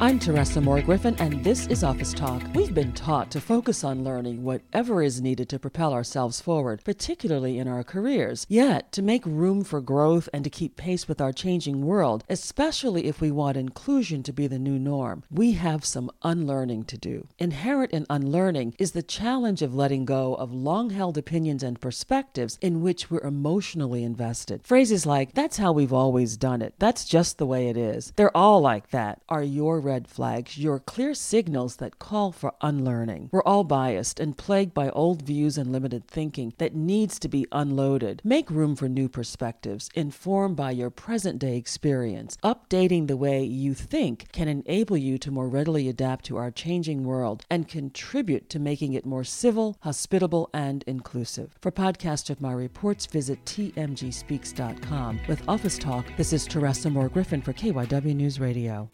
I'm Teresa Moore Griffin, and this is Office Talk. We've been taught to focus on learning whatever is needed to propel ourselves forward, particularly in our careers. Yet, to make room for growth and to keep pace with our changing world, especially if we want inclusion to be the new norm, we have some unlearning to do. Inherent in unlearning is the challenge of letting go of long held opinions and perspectives in which we're emotionally invested. Phrases like, that's how we've always done it, that's just the way it is, they're all like that, are your red flags, your clear signals that call for unlearning. We're all biased and plagued by old views and limited thinking that needs to be unloaded. Make room for new perspectives, informed by your present day experience. Updating the way you think can enable you to more readily adapt to our changing world and contribute to making it more civil, hospitable, and inclusive. For podcast of my reports, visit tmgspeaks.com. With Office Talk, this is Teresa Moore Griffin for KYW News Radio.